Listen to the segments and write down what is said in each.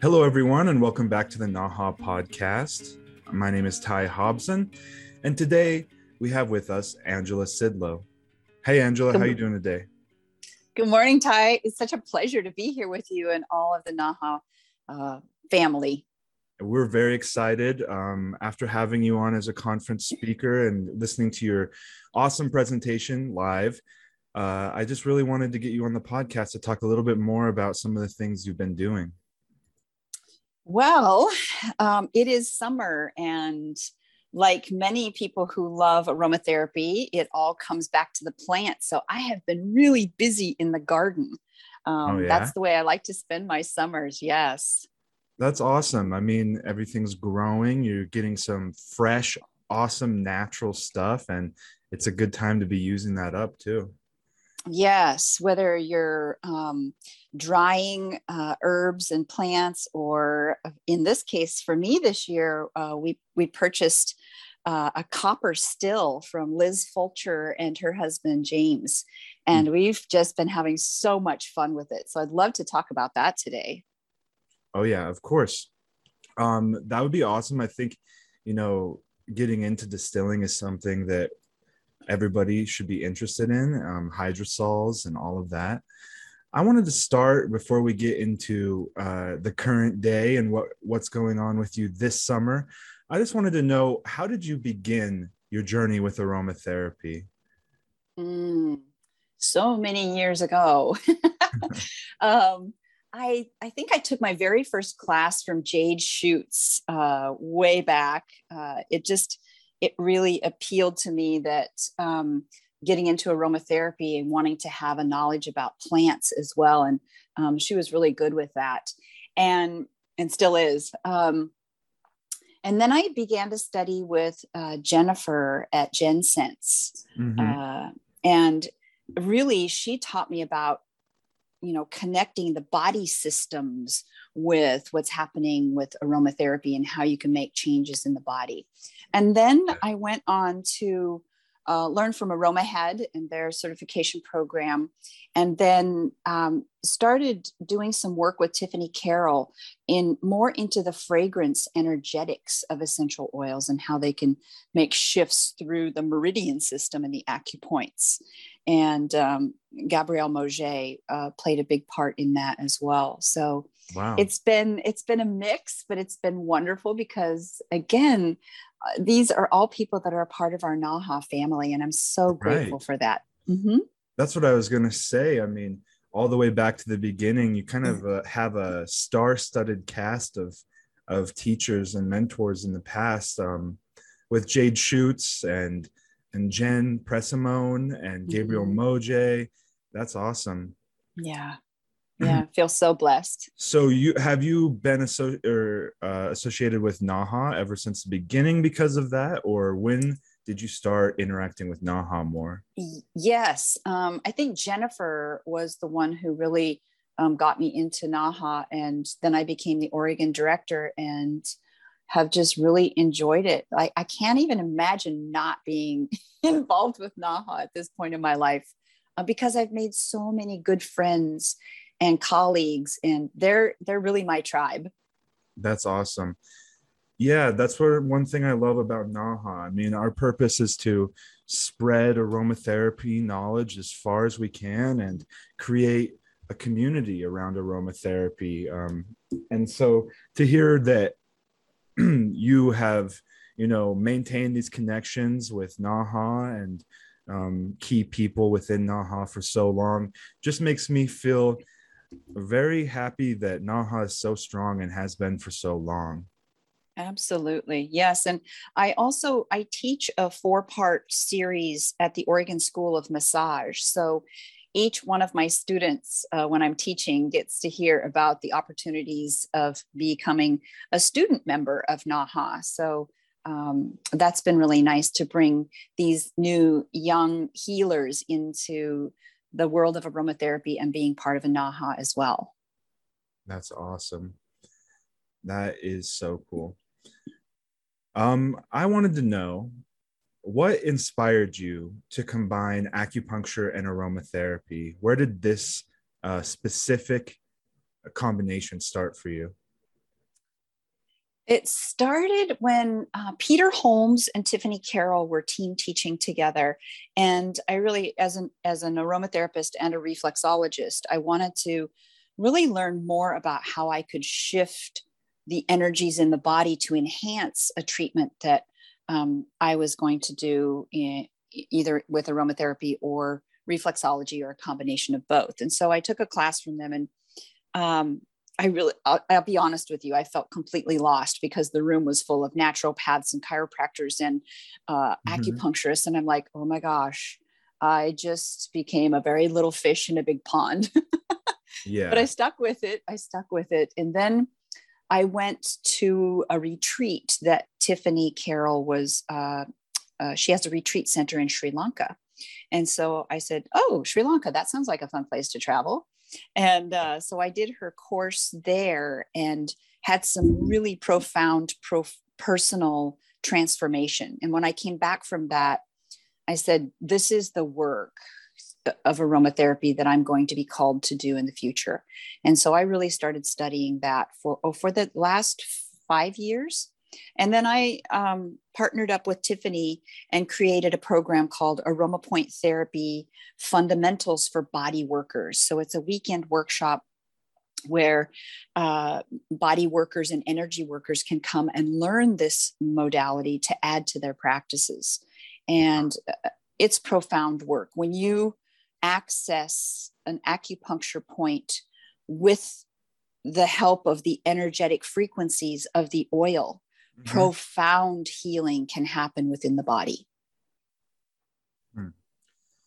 Hello, everyone, and welcome back to the Naha podcast. My name is Ty Hobson, and today we have with us Angela Sidlow. Hey, Angela, Good how are you doing today? Good morning, Ty. It's such a pleasure to be here with you and all of the Naha uh, family. We're very excited um, after having you on as a conference speaker and listening to your awesome presentation live. Uh, I just really wanted to get you on the podcast to talk a little bit more about some of the things you've been doing. Well, um, it is summer, and like many people who love aromatherapy, it all comes back to the plant. So I have been really busy in the garden. Um, Oh, yeah? That's the way I like to spend my summers. Yes. That's awesome. I mean, everything's growing. You're getting some fresh, awesome, natural stuff, and it's a good time to be using that up too. Yes, whether you're um, drying uh, herbs and plants, or uh, in this case, for me this year, uh, we we purchased uh, a copper still from Liz Fulcher and her husband James, and we've just been having so much fun with it. So I'd love to talk about that today. Oh yeah, of course. Um, that would be awesome. I think, you know, getting into distilling is something that everybody should be interested in. Um, hydrosols and all of that. I wanted to start before we get into uh, the current day and what what's going on with you this summer. I just wanted to know how did you begin your journey with aromatherapy? Mm, so many years ago. um, I I think I took my very first class from Jade Shutes uh, way back. Uh, it just it really appealed to me that um, getting into aromatherapy and wanting to have a knowledge about plants as well. And um, she was really good with that, and and still is. Um, and then I began to study with uh, Jennifer at JennScents Mhm. uh, and really she taught me about you know connecting the body systems with what's happening with aromatherapy and how you can make changes in the body. And then i went on to uh, learn from Aromahead and their certification program and then um, started doing some work with tiffany carroll in more into the fragrance energetics of essential oils and how they can make shifts through the meridian system and the acupoints. And um, Gabriel Mojay uh, played a big part in that as well. So Wow. it's been it's been a mix, but it's been wonderful because again, uh, these are all people that are a part of our Naha family, and I'm so grateful Right. for that. Mhm. That's what I was going to say. I mean, all the way back to the beginning, you kind of uh, have a star-studded cast of of teachers and mentors in the past, um, with Jade Shutes and and Jen Pressimone and Gabriel Mhm. Mojay. That's awesome. Yeah, yeah, I feel so blessed. So you have you been asso- or, uh, associated with Naha ever since the beginning because of that, or when did you start interacting with Naha more? Yes, um, I think Jennifer was the one who really um, got me into NAHA, and then I became the Oregon director and have just really enjoyed it. I, I can't even imagine not being involved with NAHA at this point in my life uh, because I've made so many good friends and colleagues, and they're they're really my tribe. That's awesome. Yeah, that's what one thing I love about Naha. I mean, our purpose is to spread aromatherapy knowledge as far as we can and create a community around aromatherapy. Um, and so to hear that you have, you know, maintained these connections with Naha and um, key people within Naha for so long just makes me feel very happy that Naha is so strong and has been for so long. Absolutely. Yes. And I also I teach a four-part series at the Oregon School of Massage. So each one of my students uh, when I'm teaching gets to hear about the opportunities of becoming a student member of NAHA. So um, that's been really nice to bring these new young healers into the world of aromatherapy and being part of a NAHA as well. That's awesome. That is so cool. Um, I wanted to know what inspired you to combine acupuncture and aromatherapy? Where did this uh, specific combination start for you? It started when uh, Peter Holmes and Tiffany Carroll were team teaching together, and I really, as an as an aromatherapist and a reflexologist, I wanted to really learn more about how I could shift the energies in the body to enhance a treatment that um, I was going to do in, either with aromatherapy or reflexology or a combination of both. And so I took a class from them and um, I really, I'll, I'll, be honest with you, I felt completely lost because the room was full of naturopaths and chiropractors and uh, mm-hmm. acupuncturists. And I'm like, oh my gosh, I just became a very little fish in a big pond. yeah. But I stuck with it. I stuck with it. And then I went to a retreat that Tiffany Carroll was, uh, uh, she has a retreat center in Sri Lanka. And so I said, Oh, Sri Lanka, that sounds like a fun place to travel. And uh, so I did her course there and had some really profound, prof- personal transformation. And when I came back from that, I said, This is the work of aromatherapy that I'm going to be called to do in the future. And so I really started studying that for oh, for the last five years. And then I um, partnered up with Tiffany and created a program called Aroma Point Therapy Fundamentals for Body Workers. So it's a weekend workshop where uh, body workers and energy workers can come and learn this modality to add to their practices. And uh, it's profound work. When you access an acupuncture point with the help of the energetic frequencies of the oil, mm-hmm. profound healing can happen within the body. Hmm.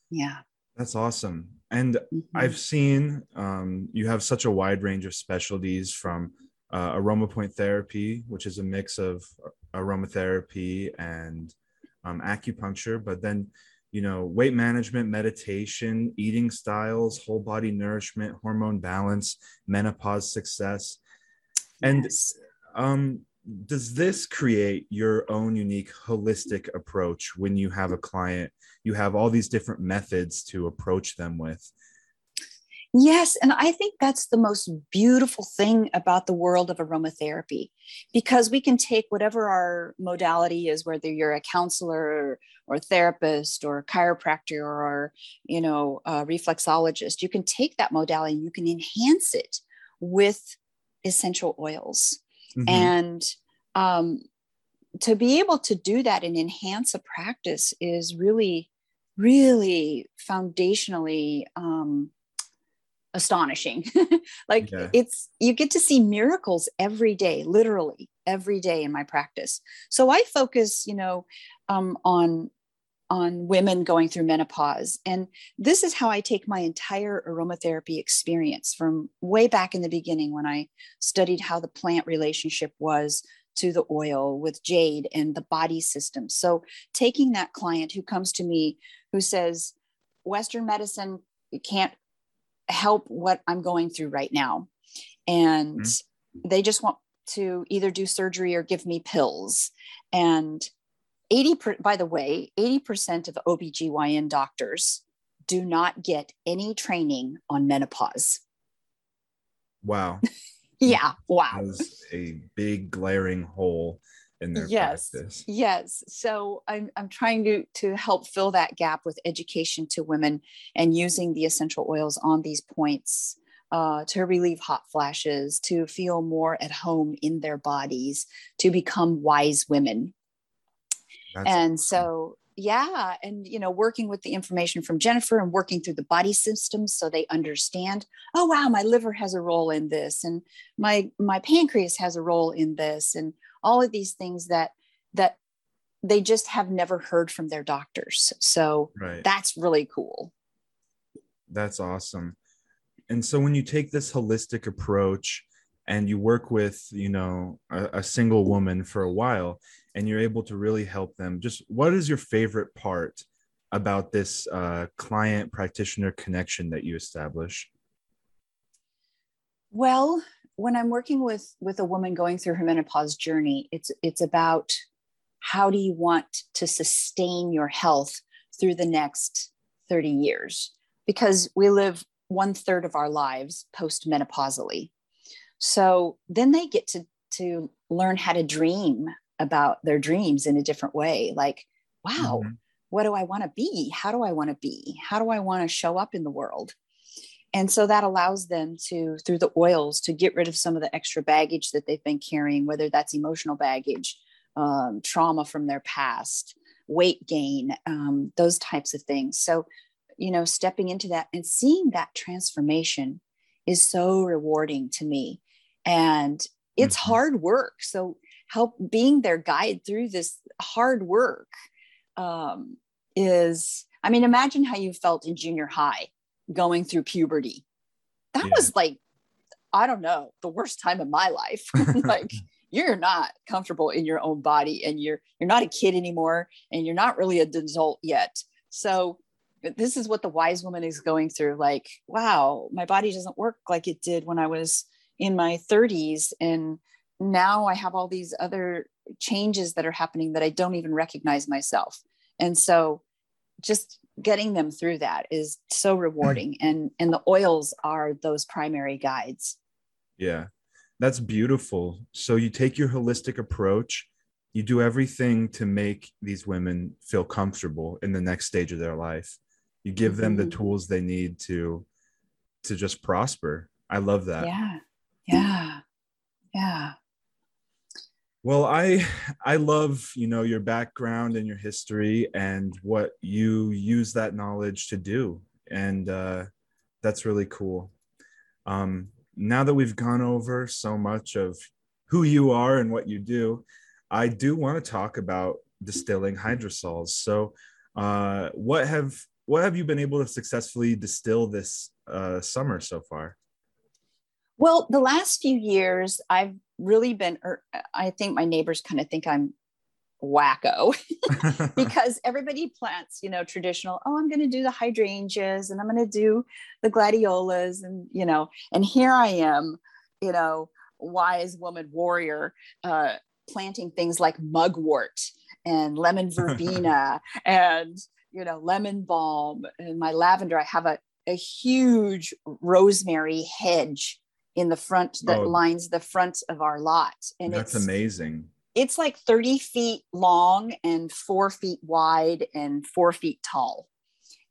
Yeah. That's awesome. And mm-hmm. I've seen um, you have such a wide range of specialties from uh, aroma point therapy, which is a mix of aromatherapy and um, acupuncture, but then you know weight management meditation eating styles whole body nourishment hormone balance menopause success and yes. um does this create your own unique holistic approach when you have a client you have all these different methods to approach them with Yes. And I think that's the most beautiful thing about the world of aromatherapy because we can take whatever our modality is, whether you're a counselor or, therapist or chiropractor or, you know, reflexologist, you can take that modality and you can enhance it with essential oils. Mm-hmm. And um, to be able to do that and enhance a practice is really, really foundationally. Um, astonishing. like yeah. it's you get to see miracles every day, literally every day in my practice. So I focus, you know, um, on on women going through menopause. And this is how I take my entire aromatherapy experience from way back in the beginning when I studied how the plant relationship was to the oil with jade and the body system. So taking that client who comes to me who says, Western medicine can't help what I'm going through right now. And mm-hmm. they just want to either do surgery or give me pills. And 80, per, by the way, 80% of OBGYN doctors do not get any training on menopause. Wow. yeah. Wow. that was a big glaring hole in their yes, practice. Yes. So I'm, I'm trying to, to help fill that gap with education to women and using the essential oils on these points uh, to relieve hot flashes, to feel more at home in their bodies, to become wise women. That's and so, yeah. And, you know, working with the information from Jennifer and working through the body systems so they understand, oh, wow, my liver has a role in this and my, my pancreas has a role in this. And all of these things that that they just have never heard from their doctors so right. that's really cool that's awesome and so when you take this holistic approach and you work with you know a, a, single woman for a while and you're able to really help them. Just what is your favorite part about this uh, client practitioner connection that you establish? Well when I'm working with with a woman going through her menopause journey, it's it's about how do you want to sustain your health through the next 30 years? Because we live one third of our lives post menopausally. So then they get to to learn how to dream about their dreams in a different way. Like, wow, mm-hmm. what do I want to be? How do I want to be? How do I want to show up in the world? And so that allows them to, through the oils, to get rid of some of the extra baggage that they've been carrying, whether that's emotional baggage, um, trauma from their past, weight gain, um, those types of things. So, you know, stepping into that and seeing that transformation is so rewarding to me. And it's mm-hmm. hard work. So, help being their guide through this hard work um, is, I mean, imagine how you felt in junior high going through puberty. That yeah. was like, I don't know, the worst time of my life. like you're not comfortable in your own body and you're you're not a kid anymore and you're not really an adult yet. So this is what the wise woman is going through like wow my body doesn't work like it did when i was in my 30s and now i have all these other changes that are happening that i don't even recognize myself. And so just getting them through that is so rewarding. And and the oils are those primary guides. Yeah that's beautiful. So you take your holistic approach. You do everything to make these women feel comfortable in the next stage of their life. You give them the mm-hmm. tools they need to to just prosper. I love that. Yeah yeah yeah well, I I love, you know, your background and your history and what you use that knowledge to do. And uh, that's really cool. Um, now that we've gone over so much of who you are and what you do, I do want to talk about distilling hydrosols. So, uh, what have what have you been able to successfully distill this uh, summer so far? Well, the last few years, I've really been, er, I think my neighbors kind of think I'm wacko because everybody plants, you know, traditional, oh, I'm going to do the hydrangeas and I'm going to do the gladiolas and, you know, and here I am, you know, wise woman warrior, uh, planting things like mugwort and lemon verbena and, you know, lemon balm and my lavender. I have a, a huge rosemary hedge in the front that oh, lines the front of our lot. And that's amazing. It's like 30 feet long and four feet wide and four feet tall.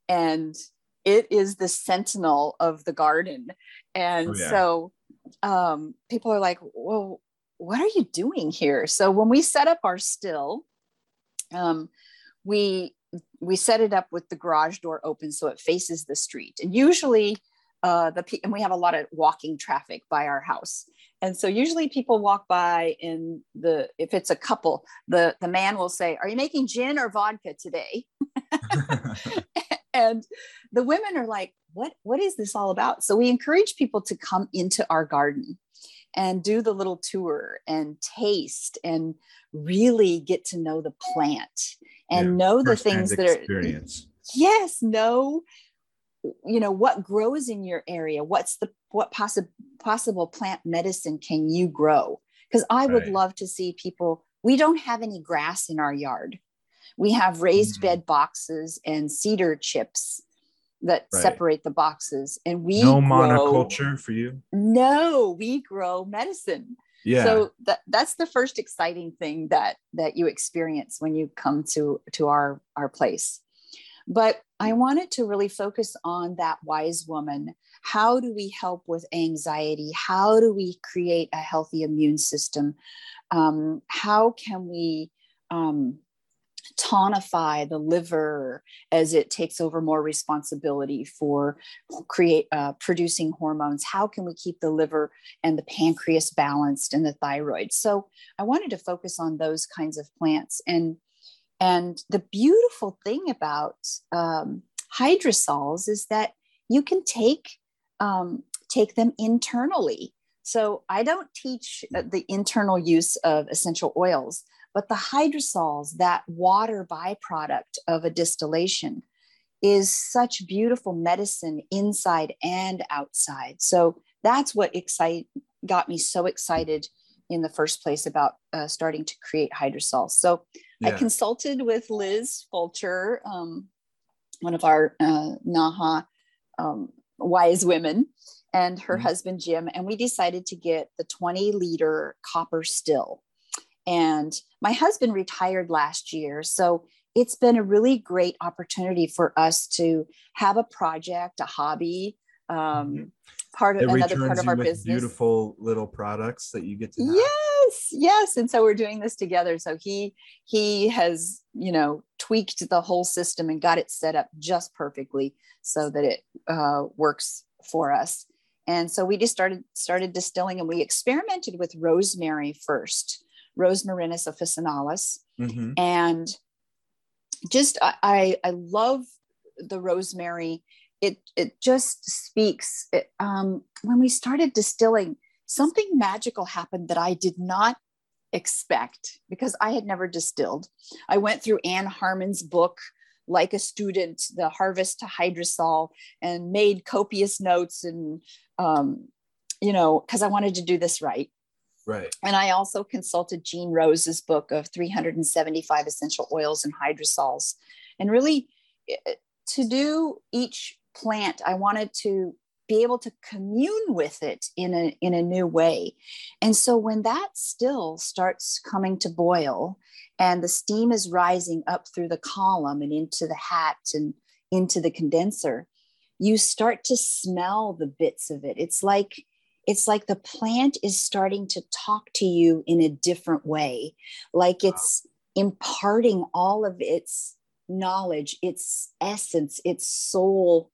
And it is the sentinel of the garden. And oh, yeah. so um, people are like, well, what are you doing here? So when we set up our still, um, we we set it up with the garage door open so it faces the street. And usually uh, the and we have a lot of walking traffic by our house. And so usually people walk by in the if it's a couple the the man will say are you making gin or vodka today? And the women are like what what is this all about? So we encourage people to come into our garden and do the little tour and taste and really get to know the plant and yeah, know the things that experience. are yes know you know what grows in your area? What's the what possible possible plant medicine can you grow? Because i would right. love to see people we don't have any grass in our yard. We have raised mm-hmm. bed boxes and cedar chips that right. separate the boxes and we no grow, monoculture for you? No we grow medicine. Yeah. So that, that's the first exciting thing that that you experience when you come to to our our place but I wanted to really focus on that wise woman. How do we help with anxiety? How do we create a healthy immune system? Um, how can we um, tonify the liver as it takes over more responsibility for create uh, producing hormones how can we keep the liver and the pancreas balanced and the thyroid so i wanted to focus on those kinds of plants and and the beautiful thing about um, hydrosols is that you can take um, take them internally. So I don't teach uh, the internal use of essential oils, but the hydrosols, that water byproduct of a distillation, is such beautiful medicine inside and outside. So that's what excite got me so excited in the first place about uh, starting to create hydrosols. So yeah. I consulted with Liz Fulcher, um, one of our uh, NAHA um, wise women, and her mm-hmm. husband Jim, and we decided to get the 20 liter copper still. And my husband retired last year. So it's been a really great opportunity for us to have a project, a hobby, um, mm-hmm. part of it another part of our business. Beautiful little products that you get to. Have. Yes, yes, and so we're doing this together. So he he has you know tweaked the whole system and got it set up just perfectly so that it uh, works for us. And so we just started started distilling, and we experimented with rosemary first, Rosmarinus officinalis, mm-hmm. and just I, I love the rosemary. It it just speaks. It, um, when we started distilling, something magical happened that I did not expect because I had never distilled. I went through Ann Harman's book like a student, the harvest to hydrosol, and made copious notes and um, you know because I wanted to do this right. Right. And I also consulted Jeanne Rose's book of 375 essential oils and hydrosols. And really, eh, to do each plant, I wanted to be able to commune with it in a, in a new way. And so when that still starts coming to boil and the steam is rising up through the column and into the hat and into the condenser, you start to smell the bits of it. It's like it's like the plant is starting to talk to you in a different way, like it's imparting all of its knowledge, its essence, its soul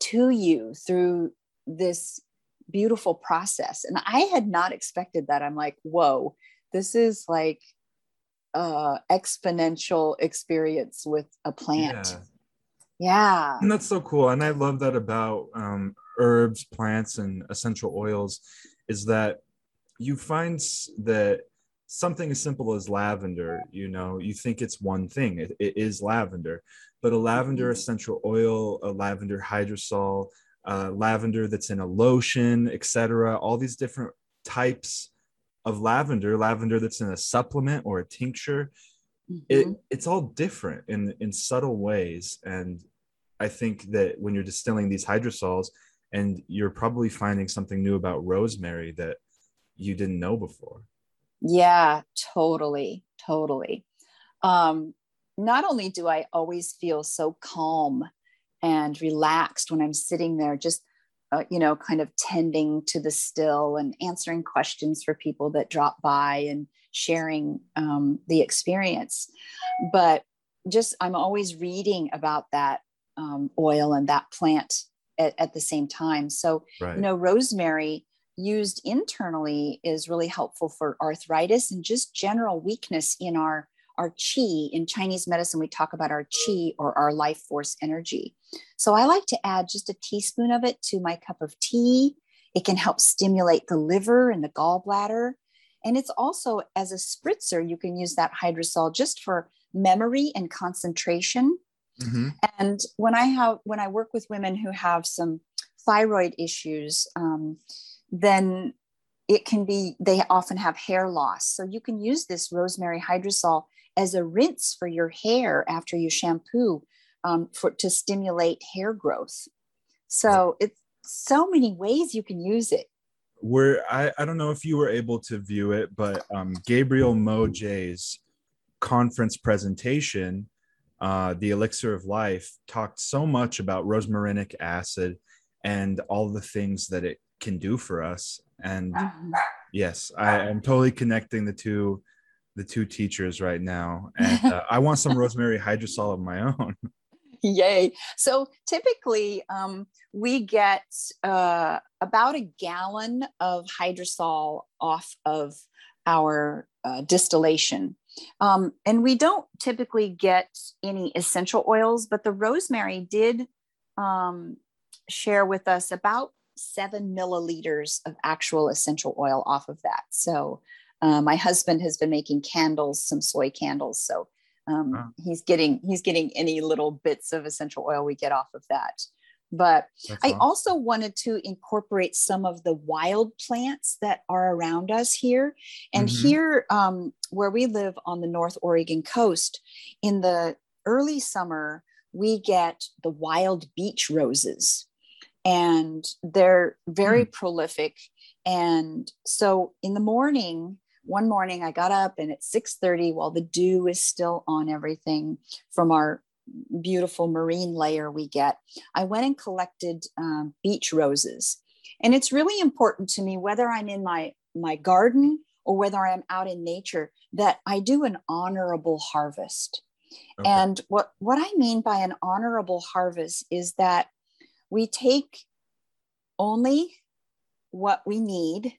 to you through this beautiful process. And I had not expected that. I'm like, whoa, this is like uh exponential experience with a plant. Yeah. Yeah. And that's so cool. And I love that about um, herbs, plants, and essential oils is that you find that something as simple as lavender, you know, you think it's one thing, it, it is lavender, but a lavender mm-hmm. essential oil, a lavender hydrosol, uh, lavender that's in a lotion, etc. All these different types of lavender, lavender that's in a supplement or a tincture. Mm-hmm. It, it's all different in in subtle ways and i think that when you're distilling these hydrosols and you're probably finding something new about rosemary that you didn't know before yeah totally totally um not only do i always feel so calm and relaxed when i'm sitting there just uh, you know kind of tending to the still and answering questions for people that drop by and sharing um, the experience. But just I'm always reading about that um, oil and that plant at, at the same time. So, right. you know, rosemary used internally is really helpful for arthritis and just general weakness in our our chi in chinese medicine we talk about our chi or our life force energy so i like to add just a teaspoon of it to my cup of tea it can help stimulate the liver and the gallbladder and it's also as a spritzer, you can use that hydrosol just for memory and concentration. Mm-hmm. And when I have when I work with women who have some thyroid issues, um, then it can be they often have hair loss. So you can use this rosemary hydrosol as a rinse for your hair after you shampoo um, for to stimulate hair growth. So it's so many ways you can use it where I, I don't know if you were able to view it, but um, Gabriel Jay's conference presentation, uh, The Elixir of Life, talked so much about rosmarinic acid and all the things that it can do for us. And mm-hmm. yes, I am totally connecting the two the two teachers right now. And uh, I want some rosemary hydrosol of my own. Yay. So typically, um, we get uh, about a gallon of hydrosol off of our uh, distillation. Um, and we don't typically get any essential oils, but the rosemary did um, share with us about seven milliliters of actual essential oil off of that. So uh, my husband has been making candles, some soy candles. So um, wow. he's getting he's getting any little bits of essential oil we get off of that but That's i awesome. also wanted to incorporate some of the wild plants that are around us here and mm-hmm. here um, where we live on the north oregon coast in the early summer we get the wild beach roses and they're very mm. prolific and so in the morning one morning I got up and at 6:30 while the dew is still on everything from our beautiful marine layer we get, I went and collected um, beach roses. And it's really important to me whether I'm in my my garden or whether I'm out in nature that I do an honorable harvest. Okay. And what what I mean by an honorable harvest is that we take only what we need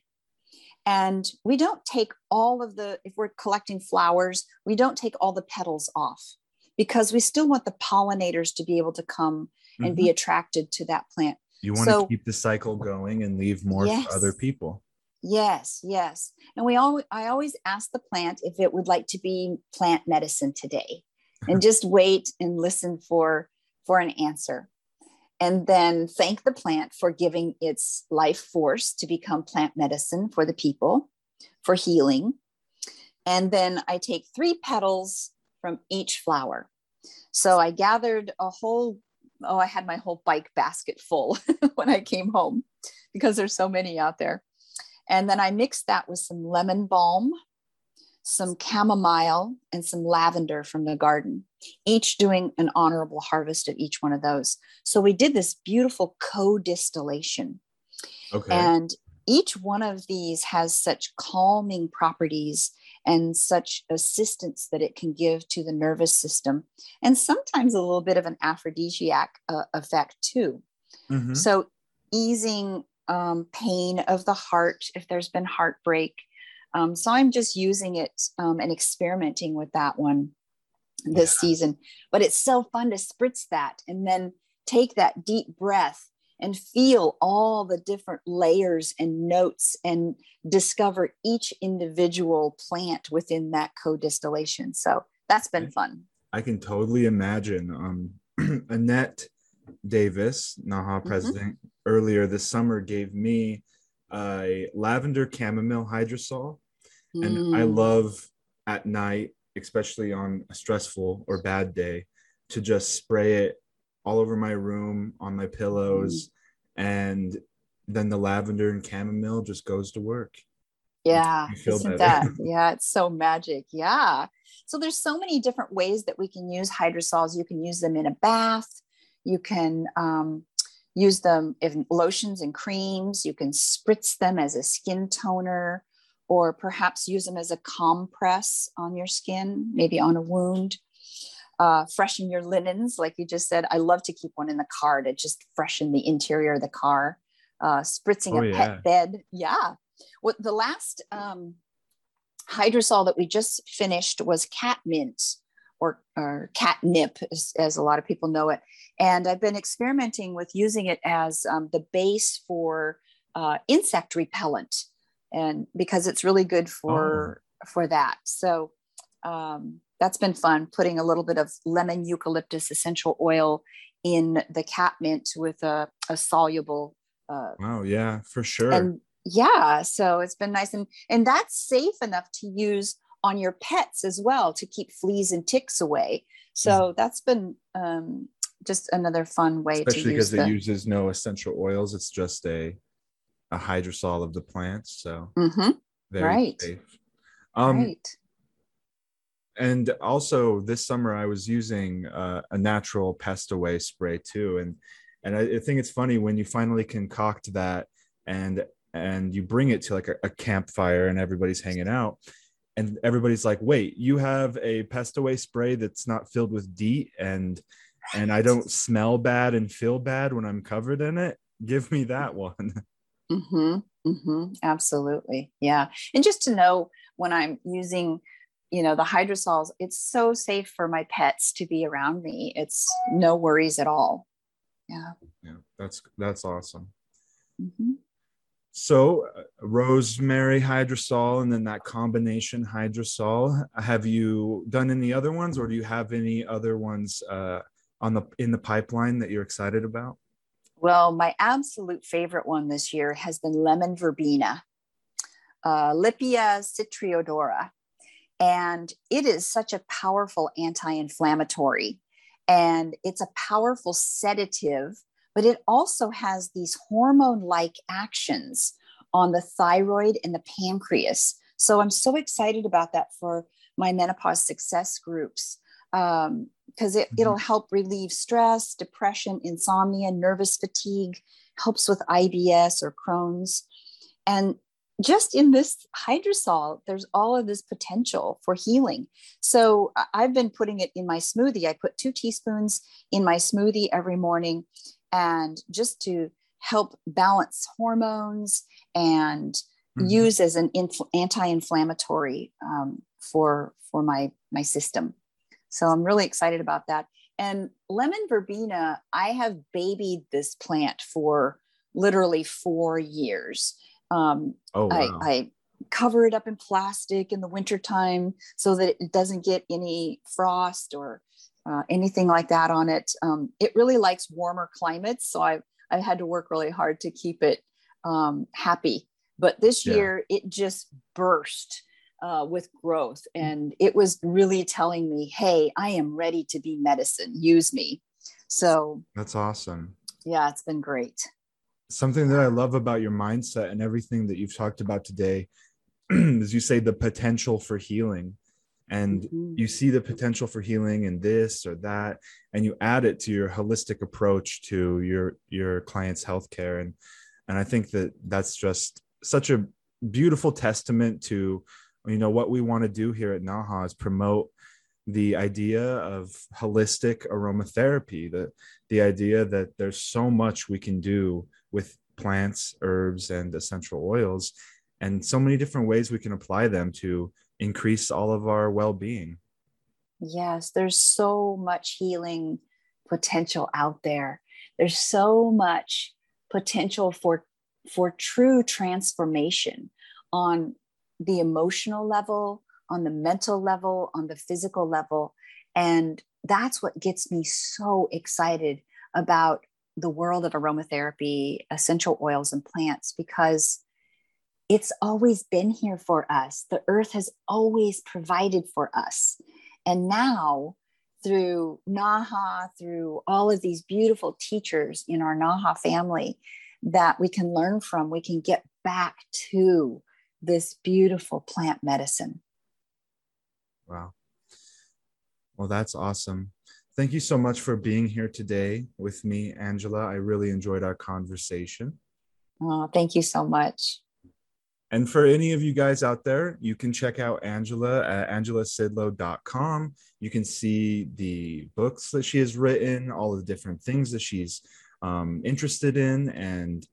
and we don't take all of the if we're collecting flowers we don't take all the petals off because we still want the pollinators to be able to come and mm-hmm. be attracted to that plant. You want so, to keep the cycle going and leave more yes, for other people. Yes, yes. And we all I always ask the plant if it would like to be plant medicine today and just wait and listen for for an answer. And then thank the plant for giving its life force to become plant medicine for the people, for healing. And then I take three petals from each flower. So I gathered a whole, oh, I had my whole bike basket full when I came home because there's so many out there. And then I mixed that with some lemon balm, some chamomile, and some lavender from the garden, each doing an honorable harvest of each one of those. So we did this beautiful co distillation. Okay. And each one of these has such calming properties and such assistance that it can give to the nervous system, and sometimes a little bit of an aphrodisiac uh, effect too. Mm-hmm. So, easing um, pain of the heart if there's been heartbreak. Um, so, I'm just using it um, and experimenting with that one this yeah. season. But it's so fun to spritz that and then take that deep breath and feel all the different layers and notes and discover each individual plant within that co-distillation. So that's been fun. I can totally imagine. Um, Annette Davis, NAHA mm-hmm. president, mm-hmm. earlier this summer gave me a lavender chamomile hydrosol. Mm. And I mm. love at night, especially on a stressful or bad day, to just spray it all over my room on my pillows mm. and then the lavender and chamomile just goes to work yeah isn't that yeah it's so magic yeah so there's so many different ways that we can use hydrosols you can use them in a bath you can um, use them in lotions and creams you can spritz them as a skin toner or perhaps use them as a compress on your skin maybe on a wound uh, freshen your linens, like you just said. I love to keep one in the car to just freshen the interior of the car. Uh, spritzing oh, a yeah. pet bed. Yeah. What the last um, hydrosol that we just finished was cat catmint or, or catnip, as, as, a lot of people know it. And I've been experimenting with using it as um, the base for uh, insect repellent, and because it's really good for oh. for that. So um, that's been fun putting a little bit of lemon eucalyptus essential oil in the catmint with a, a soluble uh, wow yeah for sure and yeah so it's been nice and and that's safe enough to use on your pets as well to keep fleas and ticks away so mm-hmm. that's been um, just another fun way especially because the... it uses no essential oils it's just a a hydrosol of the plants so mm-hmm. right safe. Um, right and also this summer I was using uh, a natural pest away spray too, and and I, I, think it's funny when you finally concoct that and and you bring it to like a, a campfire and everybody's hanging out and everybody's like wait you have a pest away spray that's not filled with DEET and and I don't smell bad and feel bad when I'm covered in it? Give me that one. Mm-hmm, mm-hmm, absolutely yeah and just to know when I'm using you know the hydrosols it's so safe for my pets to be around me it's no worries at all yeah. Yeah that's that's awesome. Mm-hmm. So uh, rosemary hydrosol and then that combination hydrosol. Have you done any other ones or do you have any other ones uh, on the in the pipeline that you're excited about? Well my absolute favorite one this year has been lemon verbena uh, Lippia citriodora. And it is such a powerful anti inflammatory and it's a powerful sedative, but it also has these hormone like actions on the thyroid and the pancreas. So I'm so excited about that for my menopause success groups because um, it, mm-hmm. it'll help relieve stress, depression, insomnia, nervous fatigue, helps with IBS or Crohn's. And just in this hydrosol, there's all of this potential for healing. So I've been putting it in my smoothie. I put two teaspoons in my smoothie every morning, and just to help balance hormones and mm-hmm. use as an infl- anti-inflammatory um, for for my my system. So I'm really excited about that. And lemon verbena, I have babied this plant for literally four years. Um, oh, wow. I, I cover it up in plastic in the wintertime so that it doesn't get any frost or uh, anything like that on it. Um, it really likes warmer climates. So I've, I've had to work really hard to keep it um, happy. But this yeah. year it just burst uh, with growth. And it was really telling me, hey, I am ready to be medicine. Use me. So that's awesome. Yeah, it's been great. Something that I love about your mindset and everything that you've talked about today is you say the potential for healing. And mm-hmm. you see the potential for healing in this or that, and you add it to your holistic approach to your your client's healthcare. And and I think that that's just such a beautiful testament to you know what we want to do here at naha is promote the idea of holistic aromatherapy the the idea that there's so much we can do with plants herbs and essential oils and so many different ways we can apply them to increase all of our well-being yes there's so much healing potential out there there's so much potential for for true transformation on the emotional level, on the mental level, on the physical level. And that's what gets me so excited about the world of aromatherapy, essential oils, and plants because it's always been here for us. The earth has always provided for us. And now, through NAHA, through all of these beautiful teachers in our NAHA family that we can learn from, we can get back to this beautiful plant medicine. Wow. Well, that's awesome. Thank you so much for being here today with me, Angela. I really enjoyed our conversation. Oh, thank you so much. And for any of you guys out there, you can check out Angela at angelasidlow.com. You can see the books that she has written, all the different things that she's um, interested in, and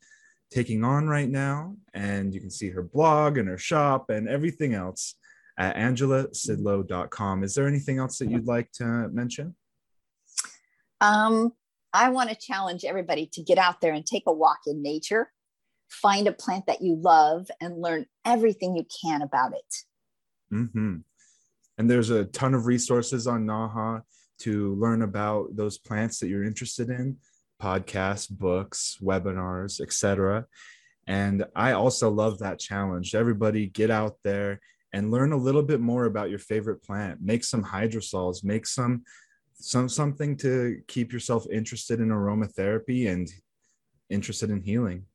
taking on right now. And you can see her blog and her shop and everything else at angelasidlow.com. Is there anything else that you'd like to mention? Um, I want to challenge everybody to get out there and take a walk in nature, find a plant that you love, and learn everything you can about it. Mm-hmm. And there's a ton of resources on NAHA to learn about those plants that you're interested in podcasts, books, webinars, etc. And I also love that challenge. Everybody get out there and learn a little bit more about your favorite plant. Make some hydrosols, make some some something to keep yourself interested in aromatherapy and interested in healing.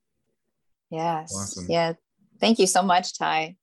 Yes. Awesome. Yeah. Thank you so much, Ty.